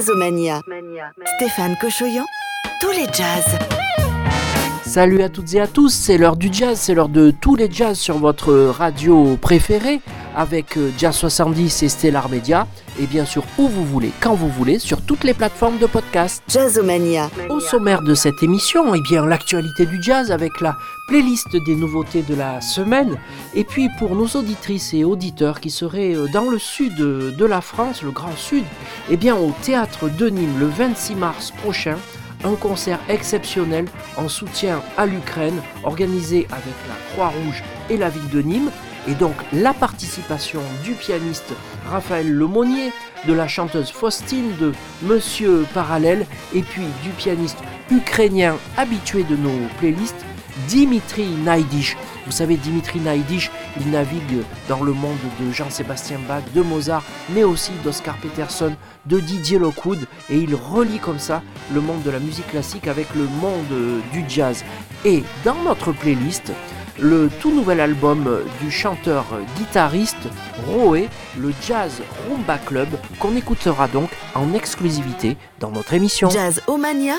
Jazzomania. Stéphane Cochoyan, tous les jazz. Salut à toutes et à tous, c'est l'heure du jazz, c'est l'heure de tous les jazz sur votre radio préférée avec euh, Jazz 70 et Stellar Media et bien sûr où vous voulez, quand vous voulez, sur toutes les plateformes de podcast. Jazzomania. Au sommaire de cette émission, eh bien l'actualité du jazz avec la playlist des nouveautés de la semaine et puis pour nos auditrices et auditeurs qui seraient euh, dans le sud de la France, le Grand Sud, eh bien au théâtre de Nîmes le 26 mars prochain un concert exceptionnel en soutien à l'Ukraine organisé avec la Croix-Rouge et la ville de Nîmes et donc la participation du pianiste Raphaël Lemonnier, de la chanteuse Faustine, de Monsieur Parallèle et puis du pianiste ukrainien habitué de nos playlists Dimitri Naidish. Vous savez, Dimitri Naidish, il navigue dans le monde de Jean-Sébastien Bach, de Mozart, mais aussi d'Oscar Peterson, de Didier Lockwood, et il relie comme ça le monde de la musique classique avec le monde du jazz. Et dans notre playlist, le tout nouvel album du chanteur-guitariste Roé, le Jazz Rumba Club, qu'on écoutera donc en exclusivité dans notre émission. Jazz Omania,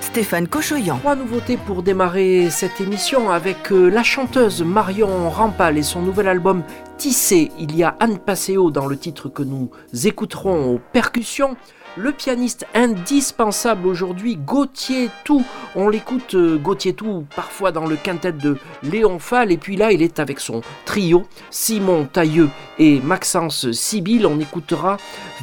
Stéphane Cochoyan. Trois nouveautés pour démarrer cette émission avec euh, la chanteuse Marion Rampal et son nouvel album Tissé. Il y a Anne Passeo dans le titre que nous écouterons aux percussions le pianiste indispensable aujourd'hui, Gauthier Tout. On l'écoute euh, Gauthier Tout parfois dans le quintet de Léon Fall et puis là il est avec son trio Simon Tailleux et Maxence Sibyl. On écoutera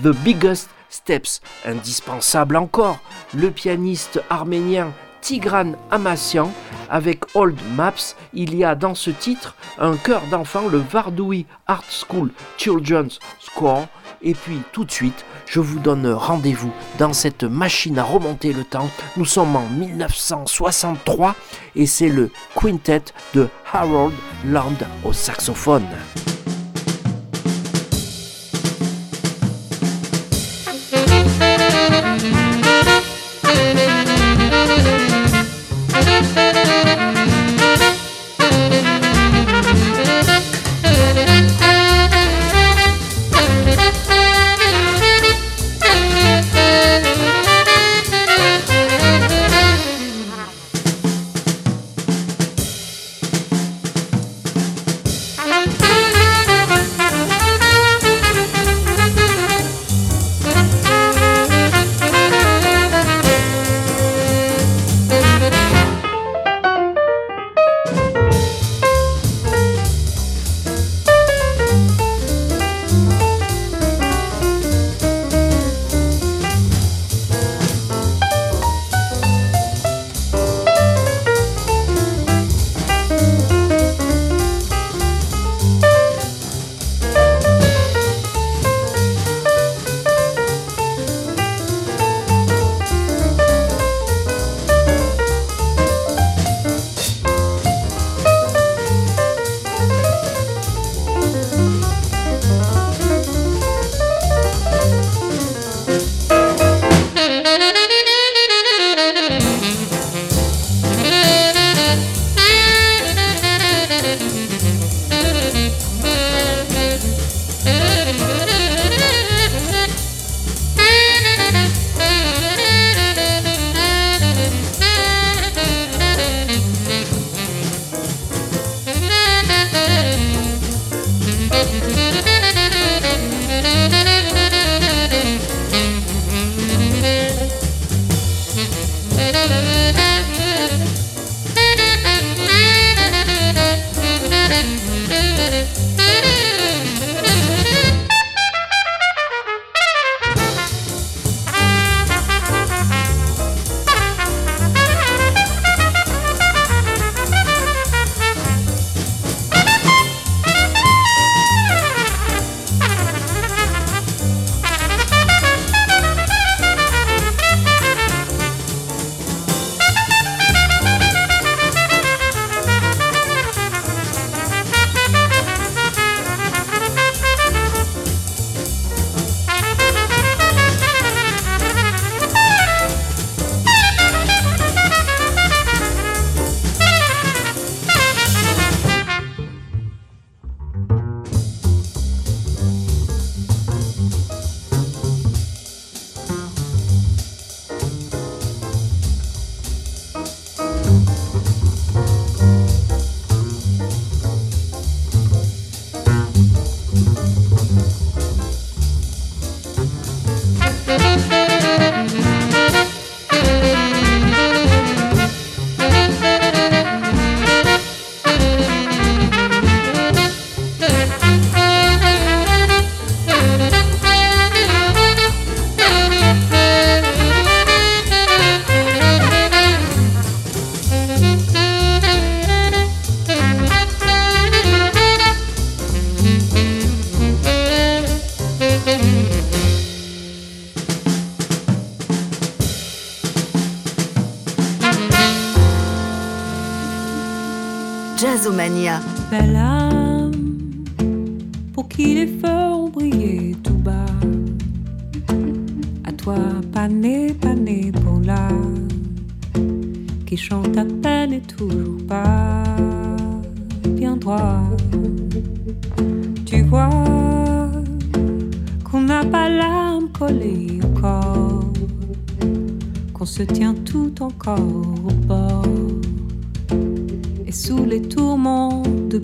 The Biggest Steps, indispensable encore, le pianiste arménien Tigran Amassian avec Old Maps. Il y a dans ce titre un chœur d'enfant, le Vardoui Art School Children's Score. Et puis tout de suite, je vous donne rendez-vous dans cette machine à remonter le temps. Nous sommes en 1963 et c'est le quintet de Harold Land au saxophone.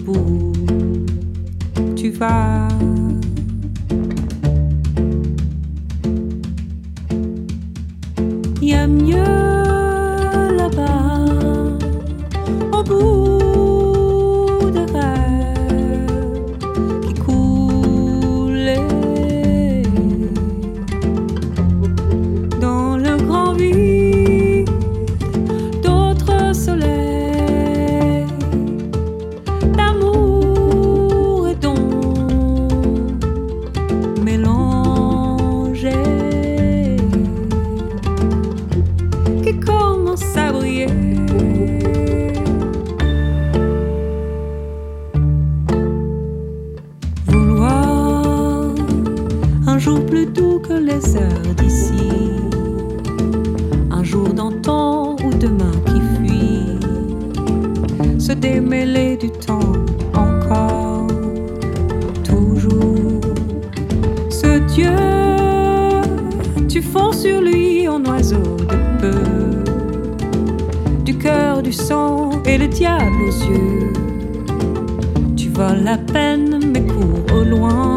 不 jour plus doux que les heures d'ici, un jour d'antan ou demain qui fuit, se démêler du temps encore, toujours. Ce Dieu, tu fonds sur lui en oiseau de peu, du cœur, du sang et le diable aux yeux. Tu voles la peine, mais cours au loin.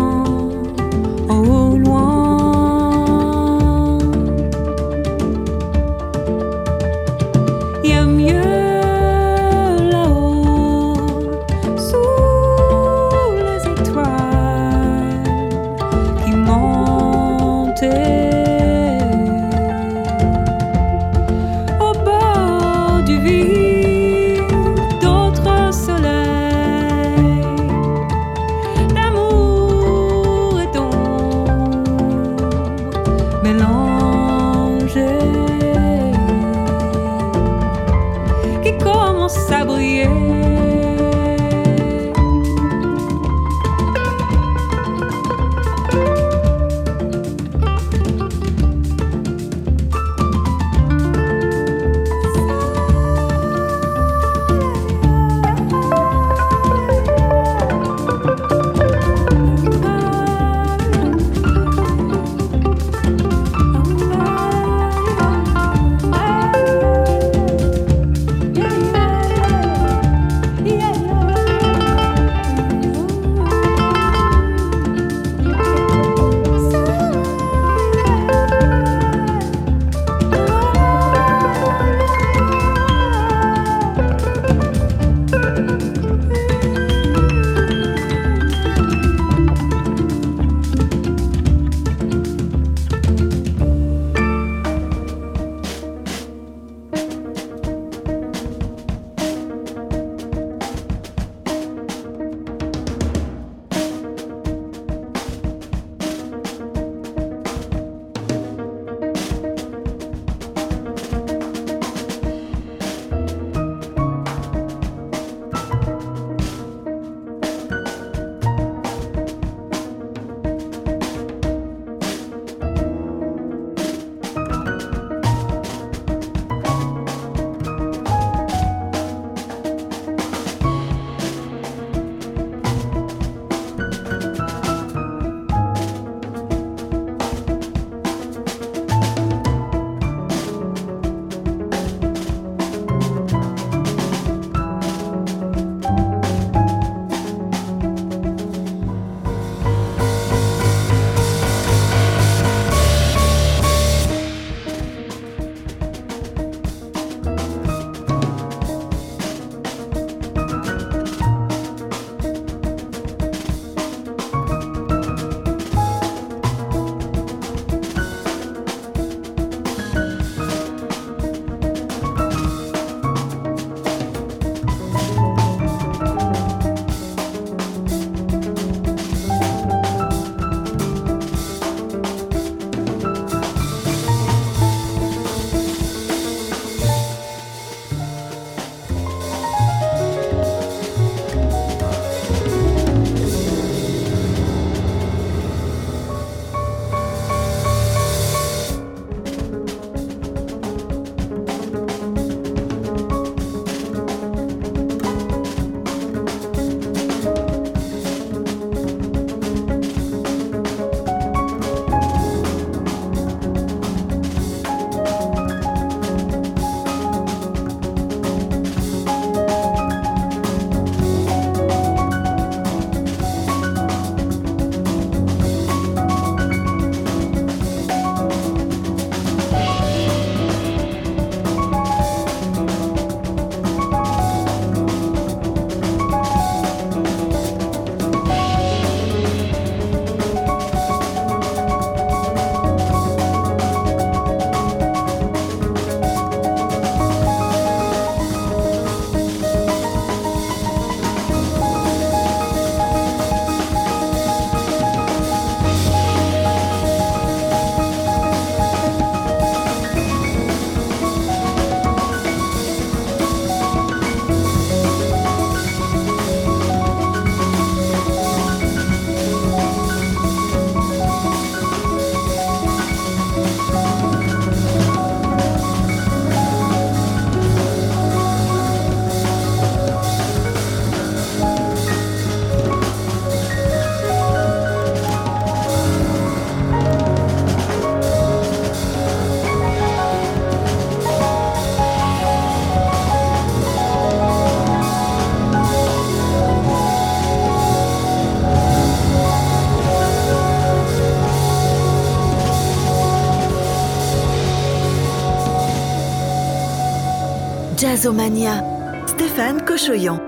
Jazzomania, Stéphane Cochoyan.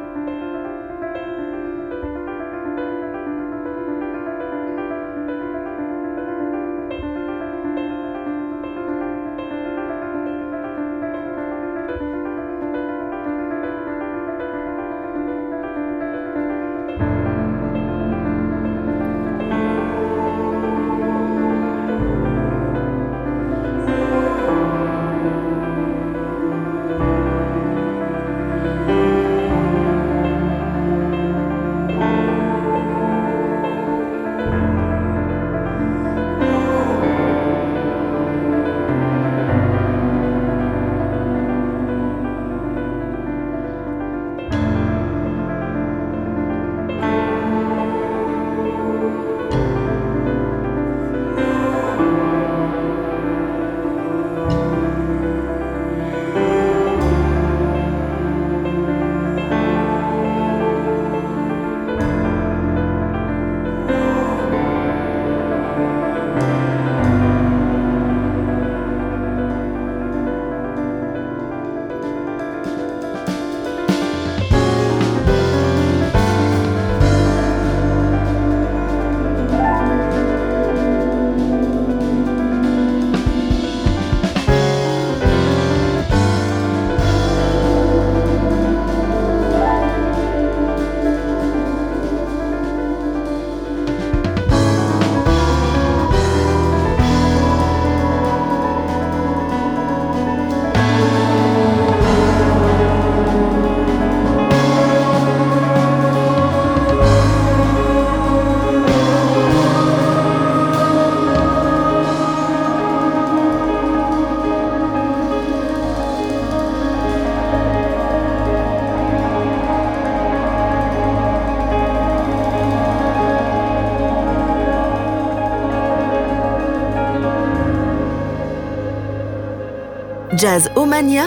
Jazz Omania,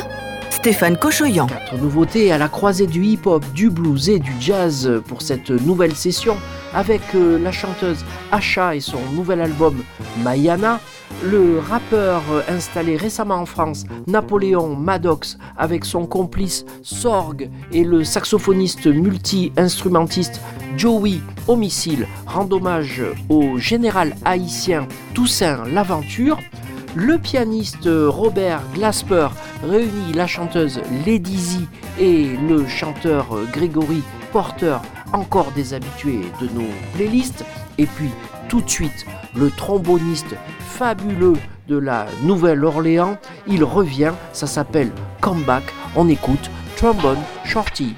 Stéphane Cochoyan. Quatre nouveautés à la croisée du hip-hop, du blues et du jazz pour cette nouvelle session avec euh, la chanteuse Asha et son nouvel album Mayana, le rappeur installé récemment en France, Napoléon Maddox, avec son complice Sorg et le saxophoniste multi-instrumentiste Joey Homicile, rend hommage au général haïtien Toussaint L'Aventure le pianiste Robert Glasper réunit la chanteuse Lady Z et le chanteur Grégory Porter, encore des habitués de nos playlists. Et puis tout de suite, le tromboniste fabuleux de la Nouvelle-Orléans, il revient, ça s'appelle Comeback. On écoute Trombone Shorty.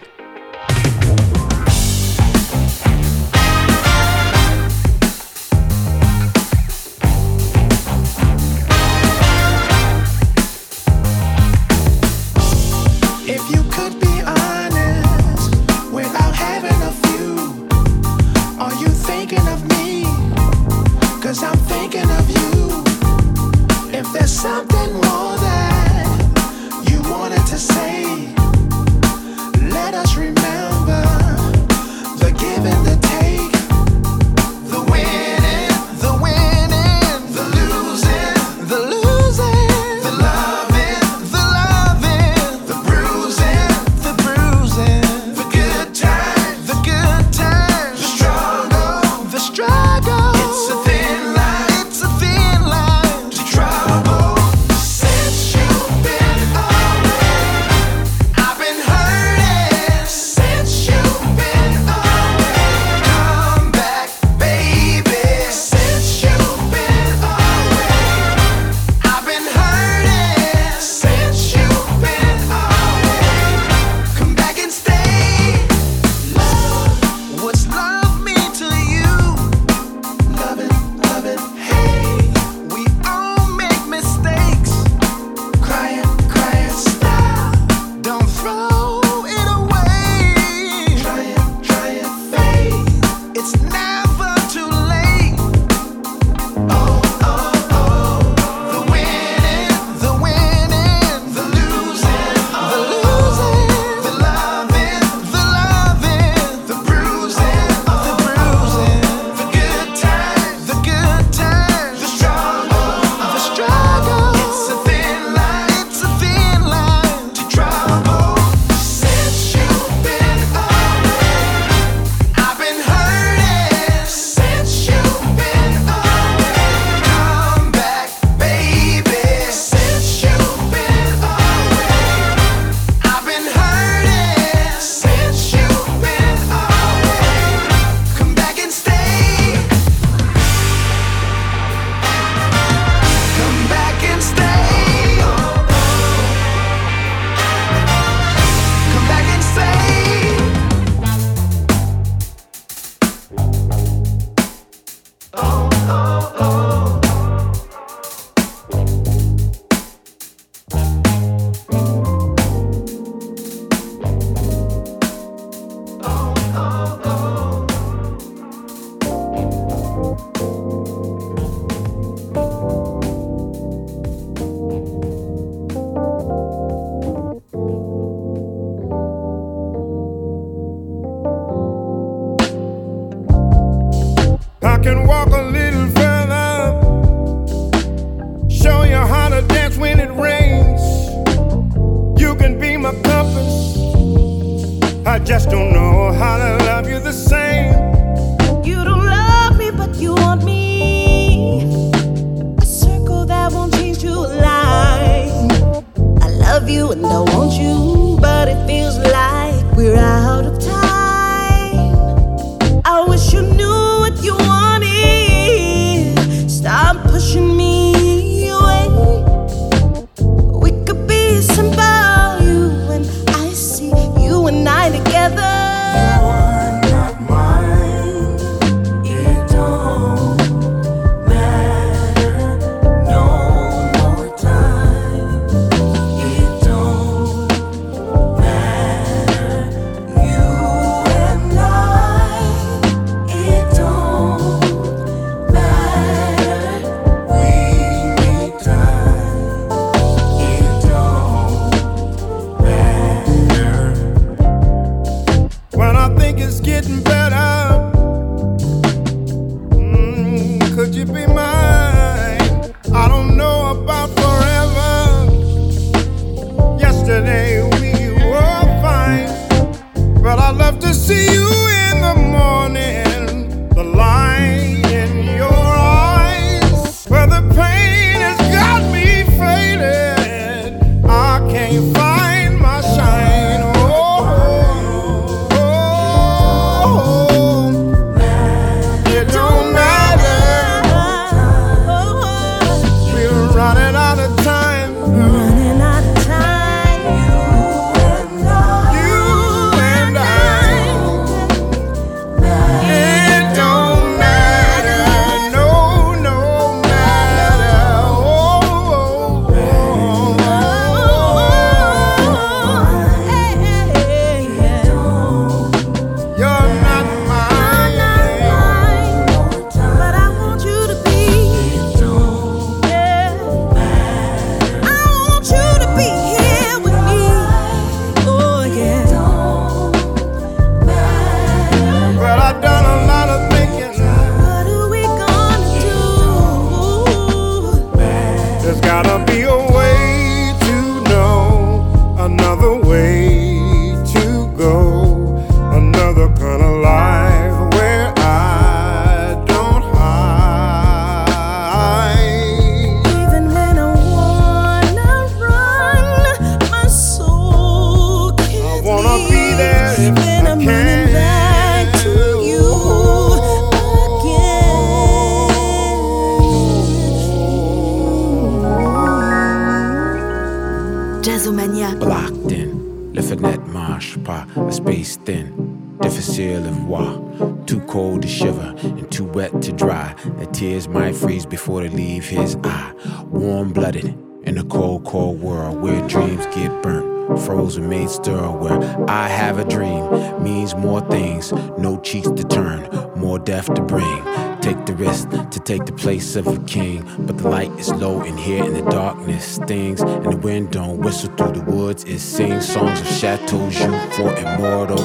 Le fenêtre marche pas, a space thin. Difficile of voir, too cold to shiver and too wet to dry. The tears might freeze before they leave his eye. Warm blooded in a cold, cold world where dreams get burnt. Frozen made stir where I have a dream means more things, no cheeks to turn, more death to bring. Take the risk to take the place of a king, but the light is low in here and the darkness stings, and the wind don't whistle through the woods. It sings songs of chateaus you for immortal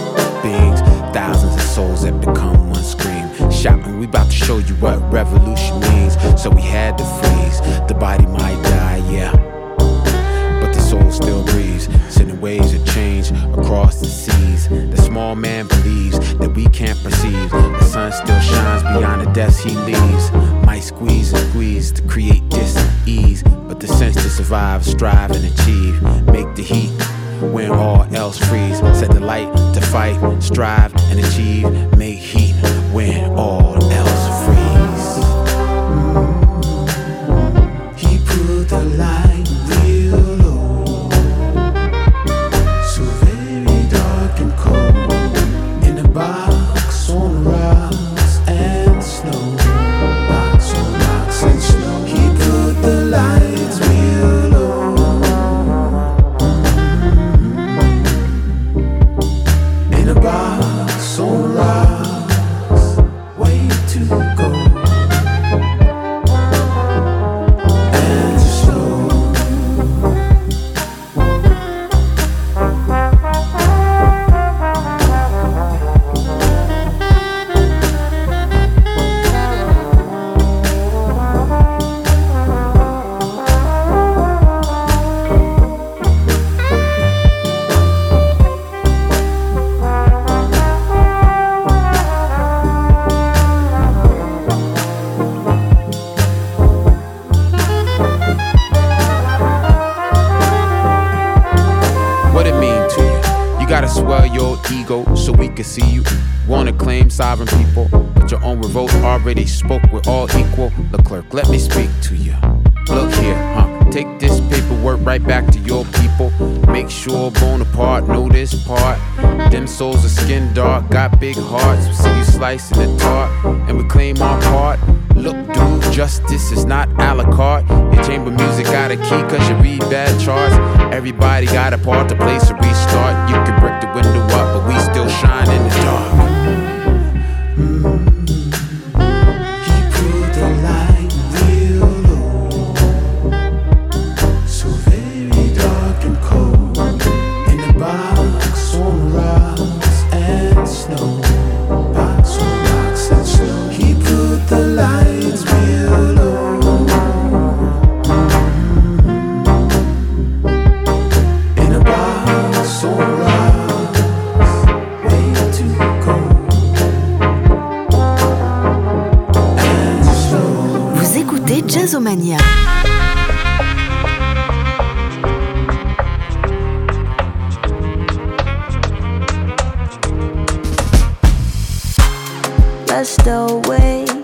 beings, thousands of souls that become one scream. Shouting, we about to show you what revolution means. So we had to freeze. The body might die, yeah soul still breathes, sending waves of change across the seas. The small man believes that we can't perceive. The sun still shines beyond the depths he leaves. Might squeeze and squeeze to create this ease, but the sense to survive, strive, and achieve. Make the heat when all else freeze. Set the light to fight, strive, and achieve. Make heat when all sovereign people, but your own revolt already spoke. We're all equal. Leclerc, let me speak to you. Look here, huh? Take this paperwork right back to your people. Make sure Bonaparte know this part. Them souls are skin dark, got big hearts. We see you slicing the tart, and we claim our part. Look, dude, justice is not a la carte. Your chamber music got a key cause you read bad charts. Everybody got a part to play, so restart. Rest away.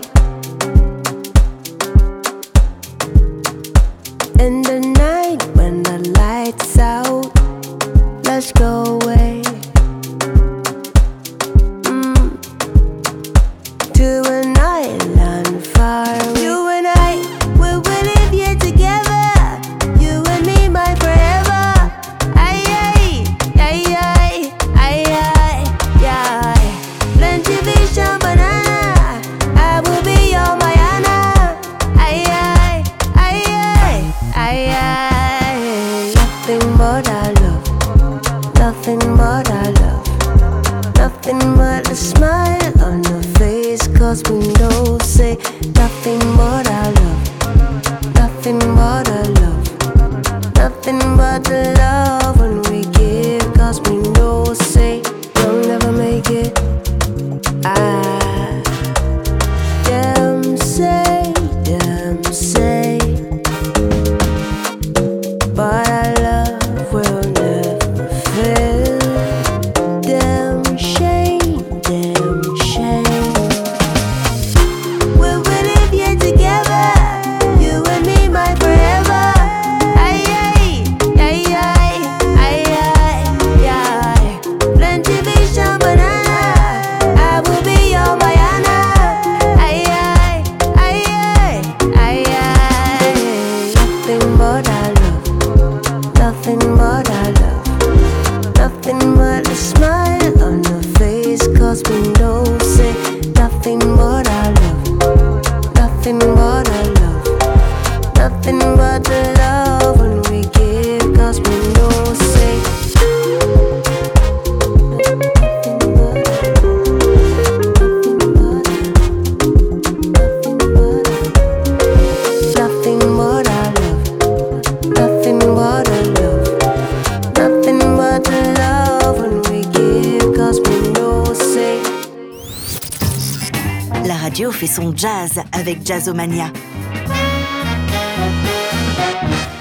Jazz avec Jazzomania.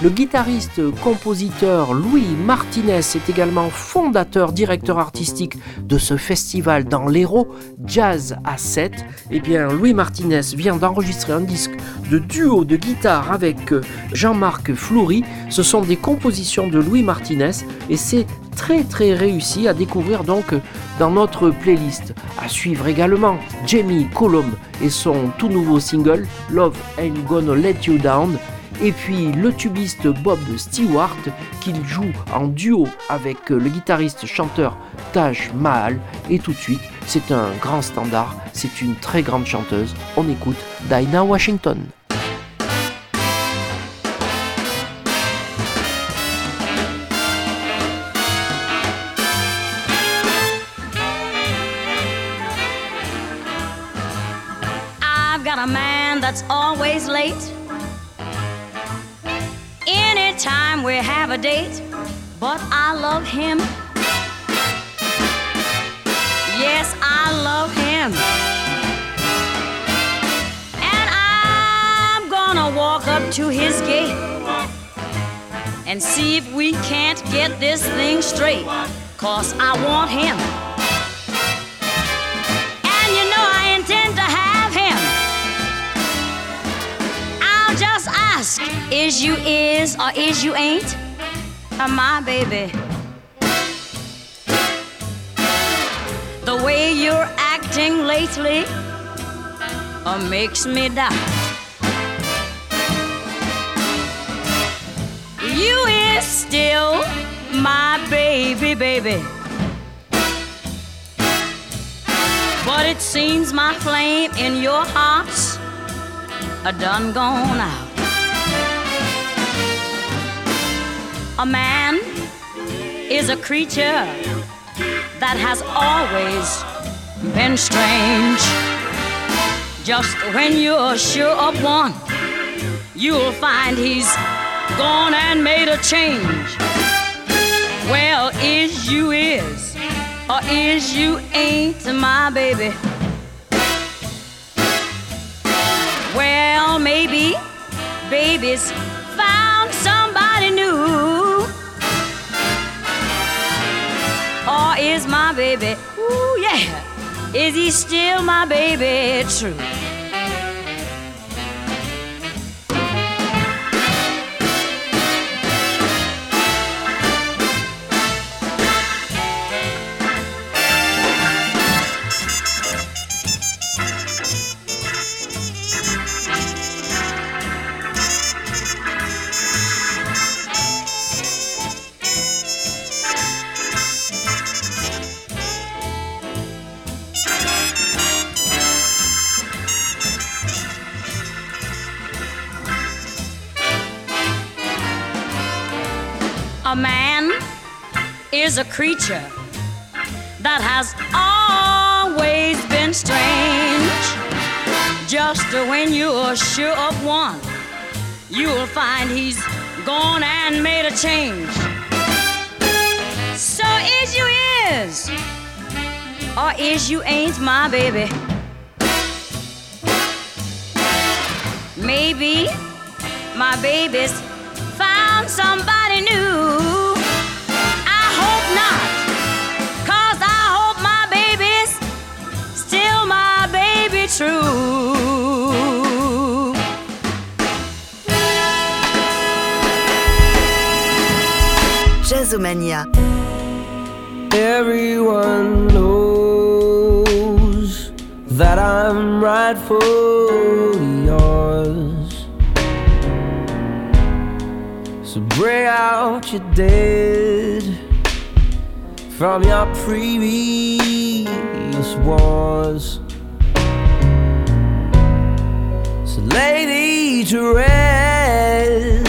Le guitariste compositeur Louis Martinez est également fondateur, directeur artistique de ce festival dans l'Hérault, Jazz à 7. Eh bien, Louis Martinez vient d'enregistrer un disque de duo de guitare avec Jean-Marc Fleury. Ce sont des compositions de Louis Martinez et c'est très très réussi à découvrir donc dans notre playlist. À suivre également Jamie Colomb et son tout nouveau single Love Ain't Gonna Let You Down et puis le tubiste Bob Stewart qu'il joue en duo avec le guitariste chanteur Taj Mahal et tout de suite c'est un grand standard, c'est une très grande chanteuse, on écoute Dinah Washington. That's always late. Anytime we have a date, but I love him. Yes, I love him. And I'm gonna walk up to his gate and see if we can't get this thing straight. cause I want him. Ask, is you is or is you ain't? Uh, my baby. The way you're acting lately uh, makes me doubt. You is still my baby, baby. But it seems my flame in your heart's a done gone out. A man is a creature that has always been strange. Just when you're sure of one, you'll find he's gone and made a change. Well, is you is, or is you ain't my baby? Well, maybe baby's is my baby, ooh yeah, is he still my baby? True? A man is a creature that has always been strange. Just when you're sure of one, you'll find he's gone and made a change. So is you is, or is you ain't my baby? Maybe my baby's found somebody new. Jazzomania. Everyone knows that I'm rightfully yours. So bring out your dead from your previous wars. So thee to rest,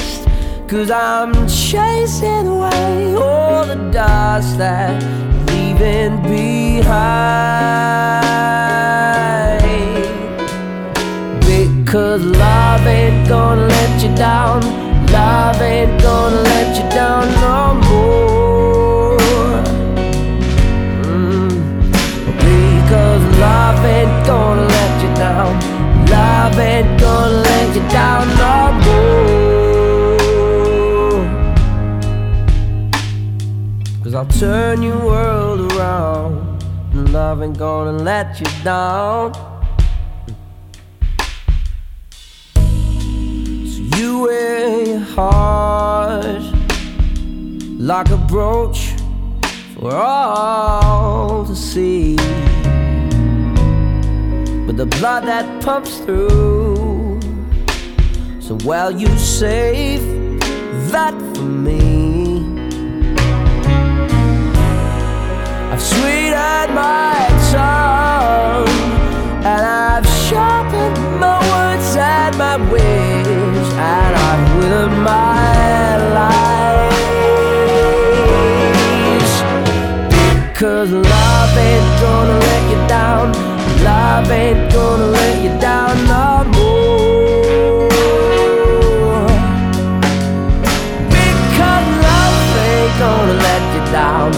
cause I'm chasing away all the dust that leaving behind. Because love ain't gonna let you down. Love ain't gonna let you down no more. Mm. Because love ain't gonna let you down. Love ain't gonna let you down turn your world around. Love ain't gonna let you down. So you wear your heart like a brooch for all to see. But the blood that pumps through. So while you save that for me, sweetened my tongue and I've sharpened my words and my ways and I've withered my lies. Cause love ain't gonna let you down. Love ain't gonna let you down no more. Because love ain't gonna let you down.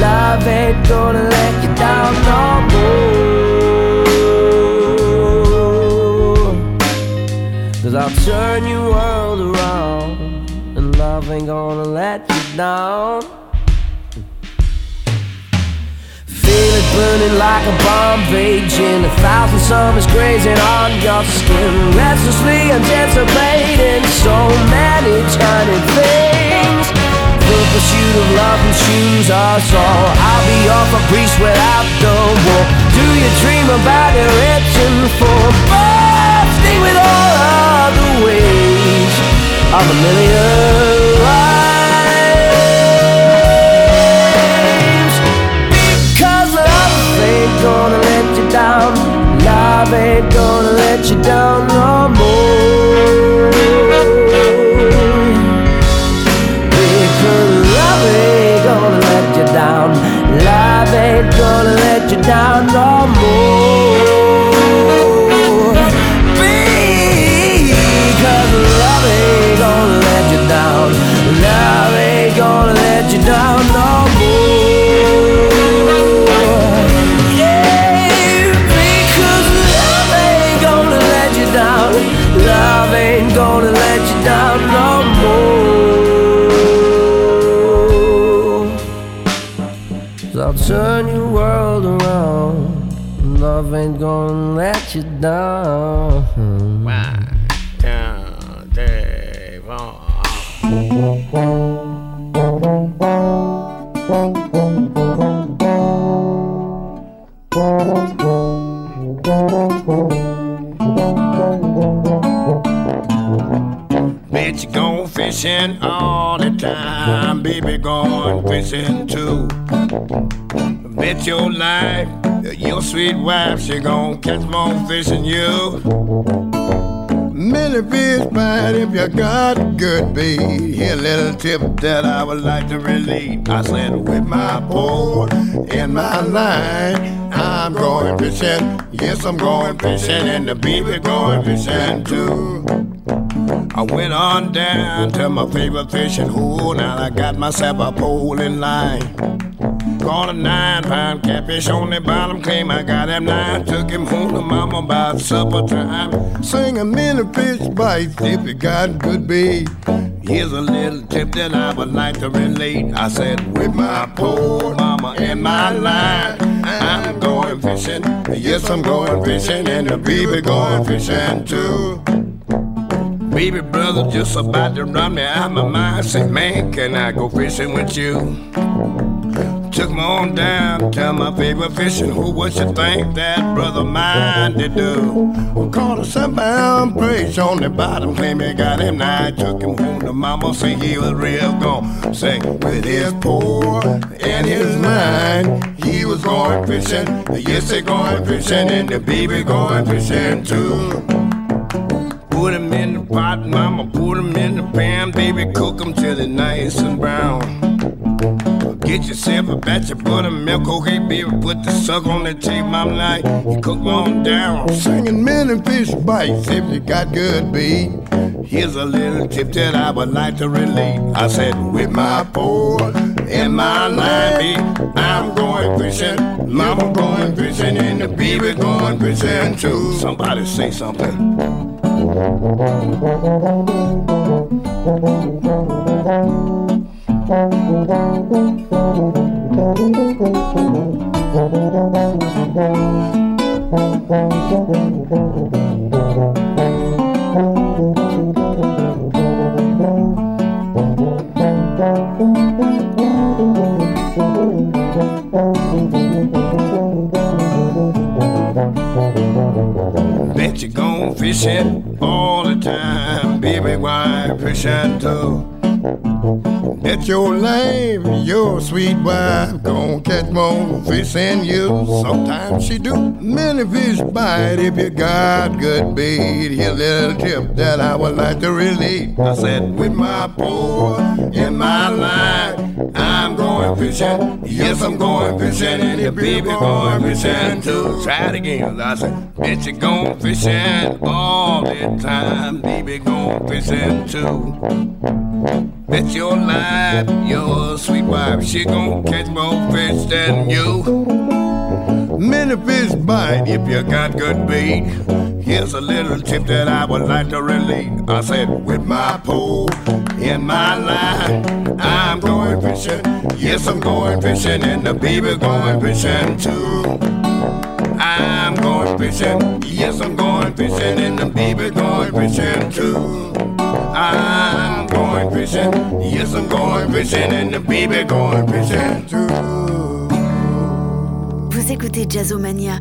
Love ain't gonna let you down no more. Cause I'll turn your world around. And love ain't gonna let you down. Feel it burning like a bomb raging. A thousand summers grazing on your skin, restlessly anticipating so many tiny things. The pursuit of love consumes us all. I'll be off a priest without the war. Do you dream about and full? But stay with all of the ways of a million lives. Because love ain't gonna let you down. Love ain't gonna let you down Your life, your sweet wife, she gon' catch more fish than you. Many fish bite if you got good bait. Here a little tip that I would like to relate. I said with my pole and my line, I'm going fishing. Yes, I'm going fishing, and the baby going fishing too. I went on down to my favorite fishing hole. Now I got myself a pole in line. Caught a nine pound catfish on the bottom. Claim I got him nine. Took him home to mama about supper time. Sing a many fish bite if you got good bait. Here's a little tip that I would like to relate. I said, with my poor mama, and my line, I'm going fishing. Yes, I'm going fishing, and the baby going fishing too. Baby brother just about to run me out of my mind. Say, man, can I go fishing with you? Took me on down, tell my favorite fishing who what you think that brother mine to do. We caught a sunbound place on the bottom, claim he got him now. Took him home to mama, say he was real gone. Say with his poor and his mind, he was going fishing. Yes, they going fishing, and the baby going fishing too. Put him in the pot, mama, put him in the pan, baby, cook him till they're nice and brown. Get yourself a batch of buttermilk, okay, baby, put the sugar on the table, I'm like, you cook on down. Singing men and fish bites if you got good bait. Here's a little tip that I would like to relate. I said, with my pole and my line, I'm going fishing. Mama going fishing, and the baby going fishing too. Somebody say something. Bet you gone fishing all the time, baby. Why fishing too? Bet your life, your sweet wife gon' catch more fish than you. Sometimes she do. Many fish bite if you got good bait. Here, little tip that I would like to relate. I said with my pole in my line, fishing. Yes, I'm going fishing, and the baby going fishing too. Try it again. I said, bet you going fishing all the time, baby going fishing too. Bet your life, your sweet wife, she gon' catch more fish than you. Many fish bite if you got good bait. Here's a little tip that I would like to relate. I said, with my pole in my line, I'm going fishing. Yes, I'm going fishing, and the baby going fishing too. I'm going fishing. Yes, I'm going fishing, and the baby going fishing too. I'm going fishing. Yes, I'm going fishing, and the baby going fishing too. Vous écoutez Jazzomania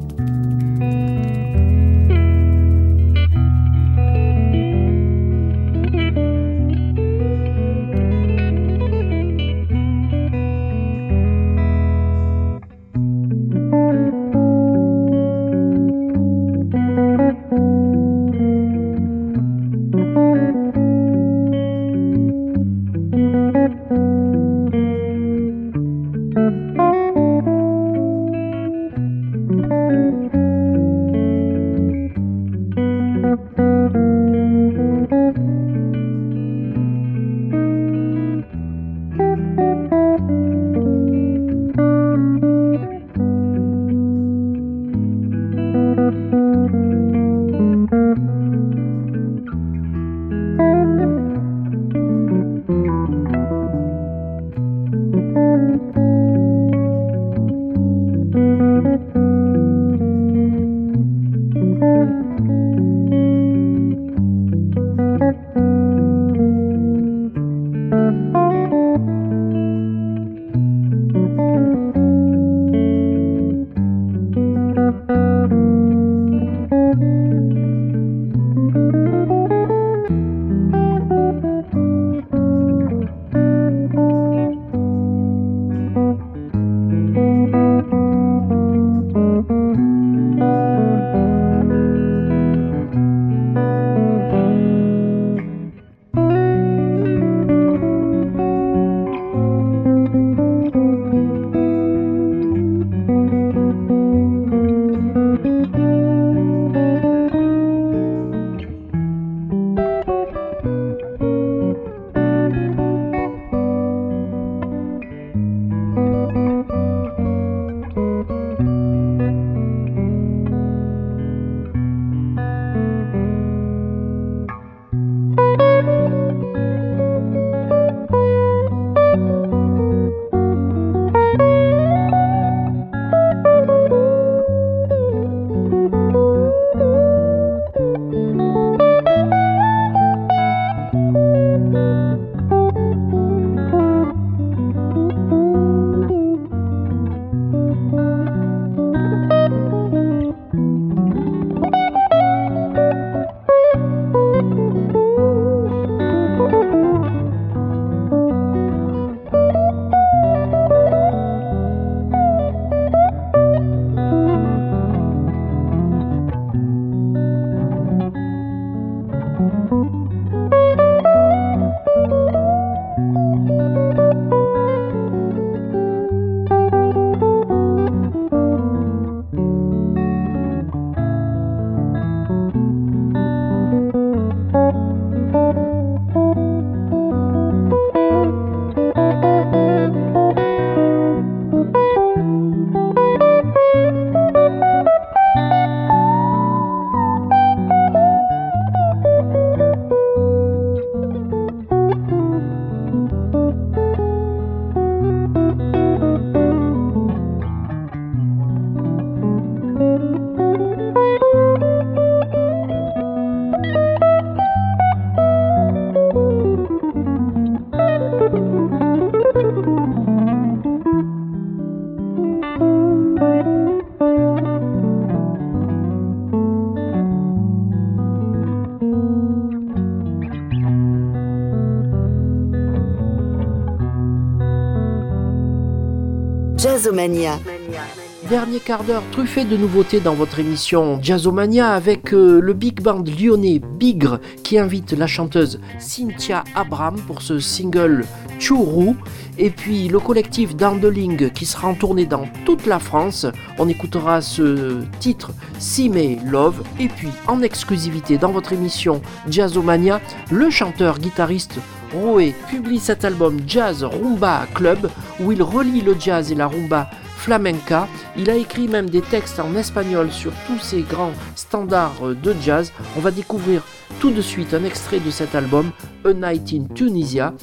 Dernier quart d'heure truffé de nouveautés dans votre émission Jazzomania avec euh, le big band lyonnais Bigre qui invite la chanteuse Cynthia Abram pour ce single Chourou et puis le collectif Dandeling qui sera en tournée dans toute la France. On écoutera ce titre Sime Love. Et puis en exclusivité dans votre émission Jazzomania, le chanteur guitariste Roé publie cet album Jazz Rumba Club où il relie le jazz et la rumba flamenca. Il a écrit même des textes en espagnol sur tous ces grands standards de jazz. On va découvrir tout de suite un extrait de cet album, A Night in Tunisia,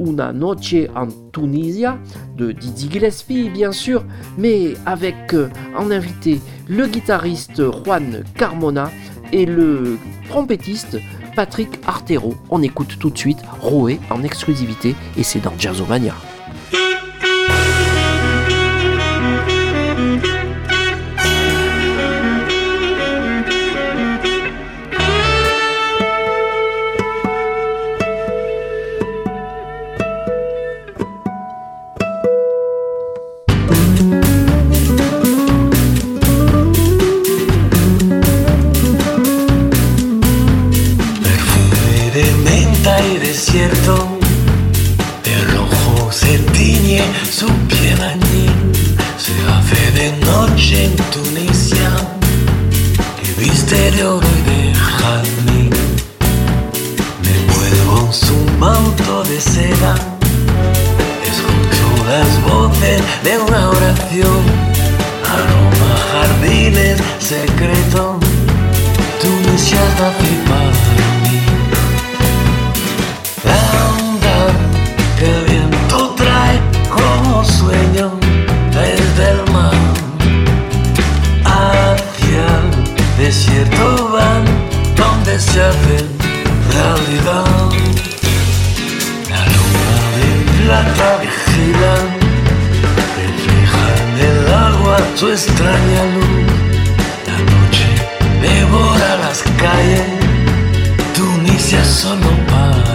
Una Noche en Tunisia, de Didi Gillespie bien sûr, mais avec euh, en invité le guitariste Juan Carmona et le trompettiste Patrick Artero. On écoute tout de suite Roé en exclusivité et c'est dans Jazzomania. solo paz.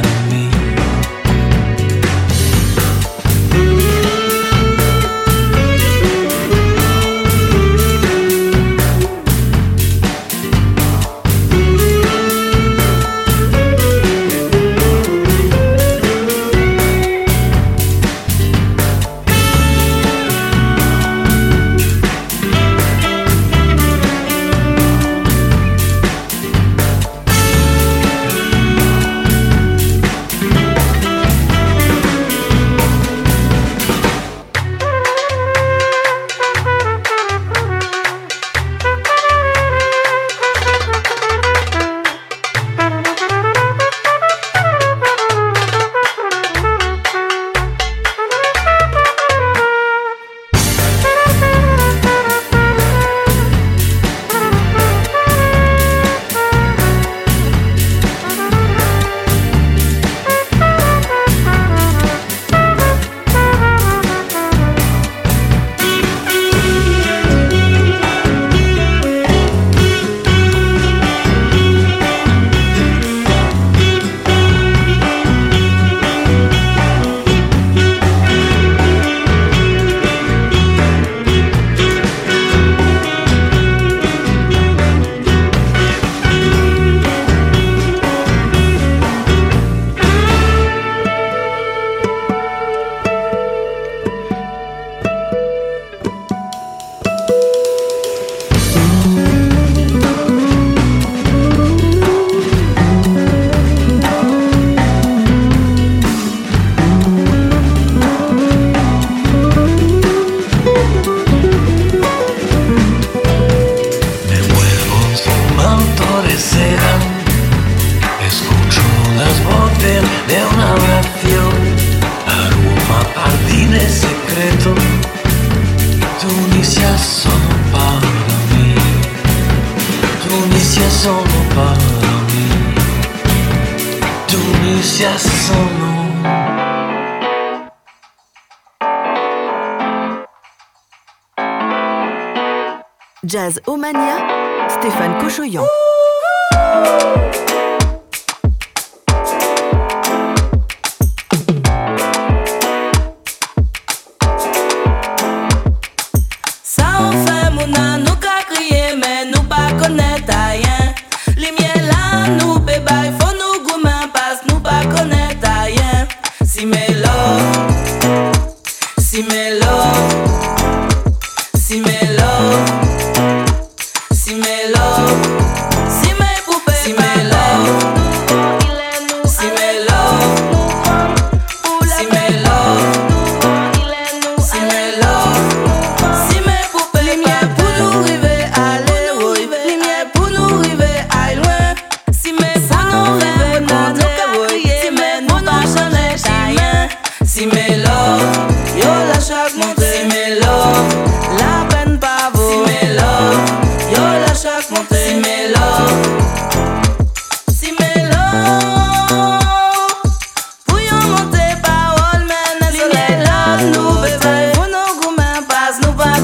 Omania, Stéphane Cochoyan.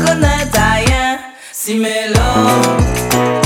connais rien. Si mélodie.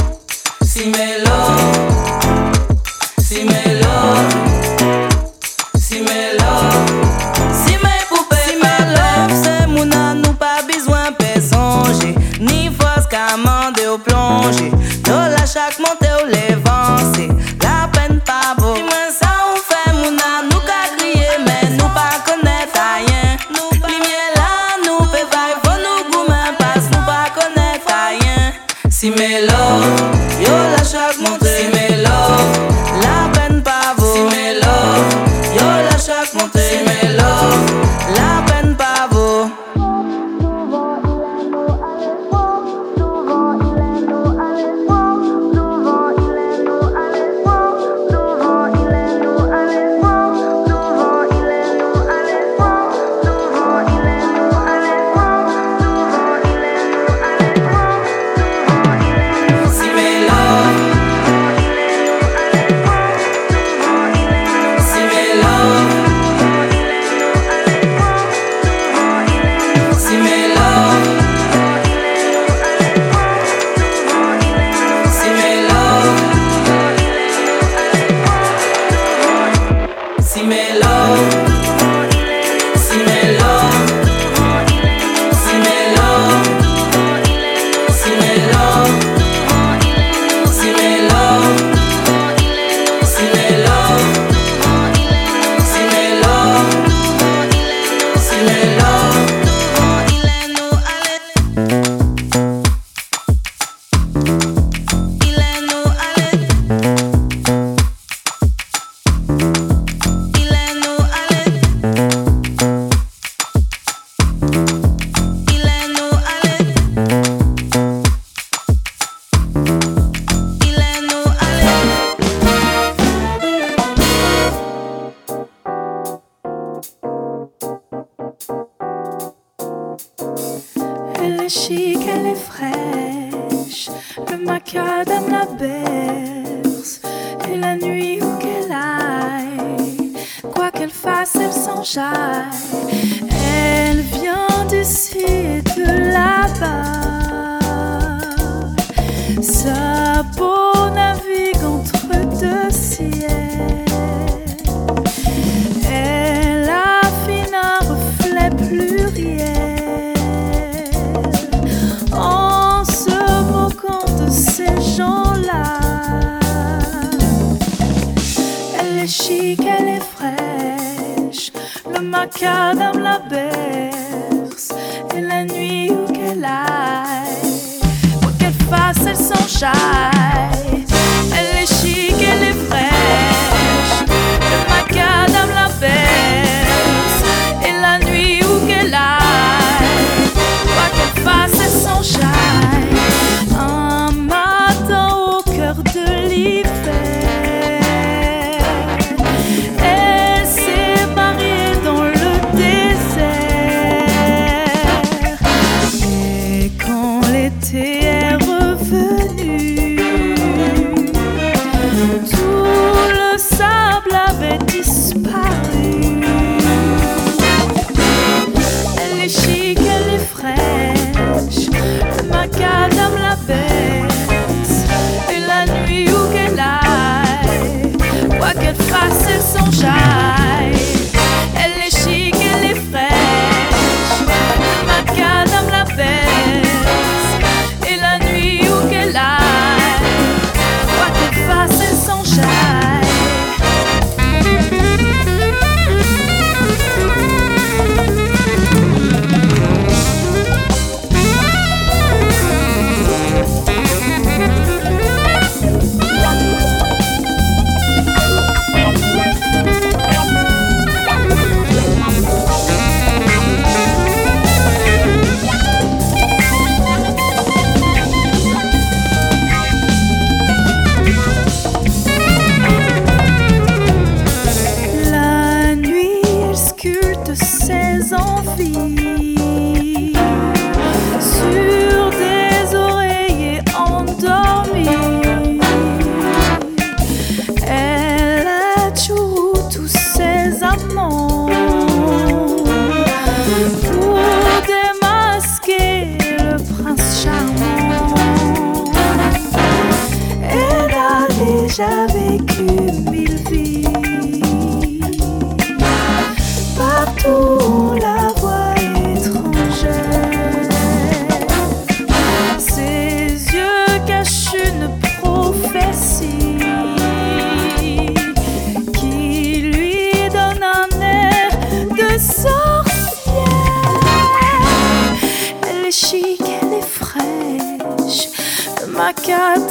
Ma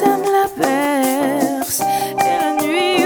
aime la berce. Et la nuit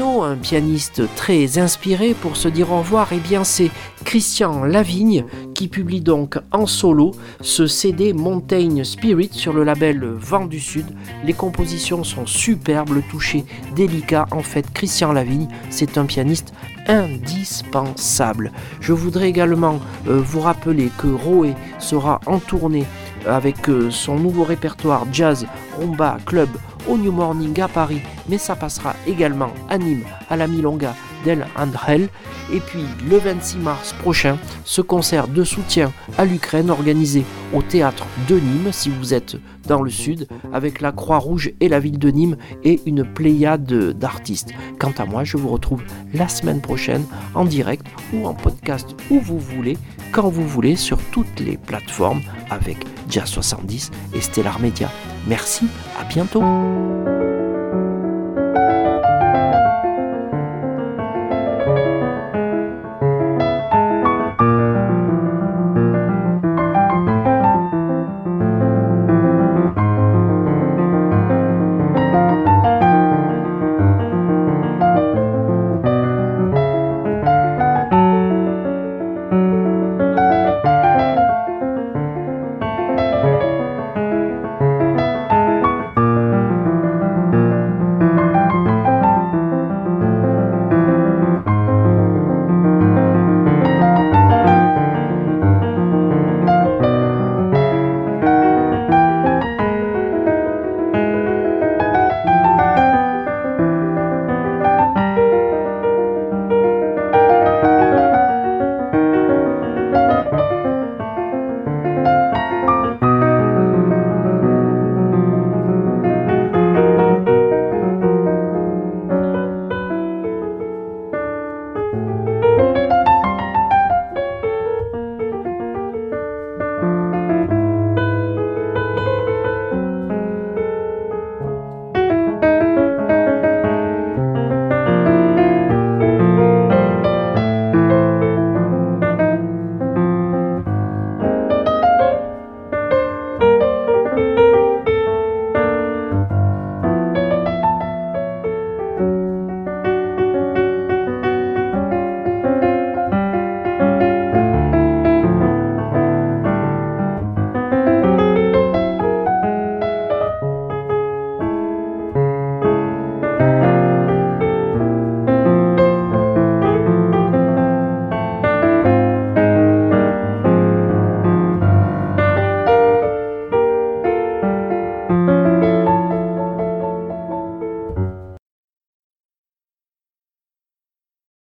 un pianiste très inspiré pour se dire au revoir, eh bien c'est Christian Lavigne qui publie donc en solo ce CD Mountain Spirit sur le label Vent du Sud. Les compositions sont superbes, le toucher délicat. En fait, Christian Lavigne, c'est un pianiste indispensable. Je voudrais également euh, vous rappeler que Roé sera en tournée avec euh, son nouveau répertoire jazz, rumba, club au New Morning à Paris, mais ça passera également à Nîmes, à la Milonga d'El Andrel. Et puis le 26 mars prochain, ce concert de soutien à l'Ukraine organisé au théâtre de Nîmes, si vous êtes dans le sud, avec la Croix-Rouge et la ville de Nîmes et une pléiade d'artistes. Quant à moi, je vous retrouve la semaine prochaine en direct ou en podcast où vous voulez, quand vous voulez, sur toutes les plateformes avec Jazz 70 et Stellar Media. Merci, à bientôt.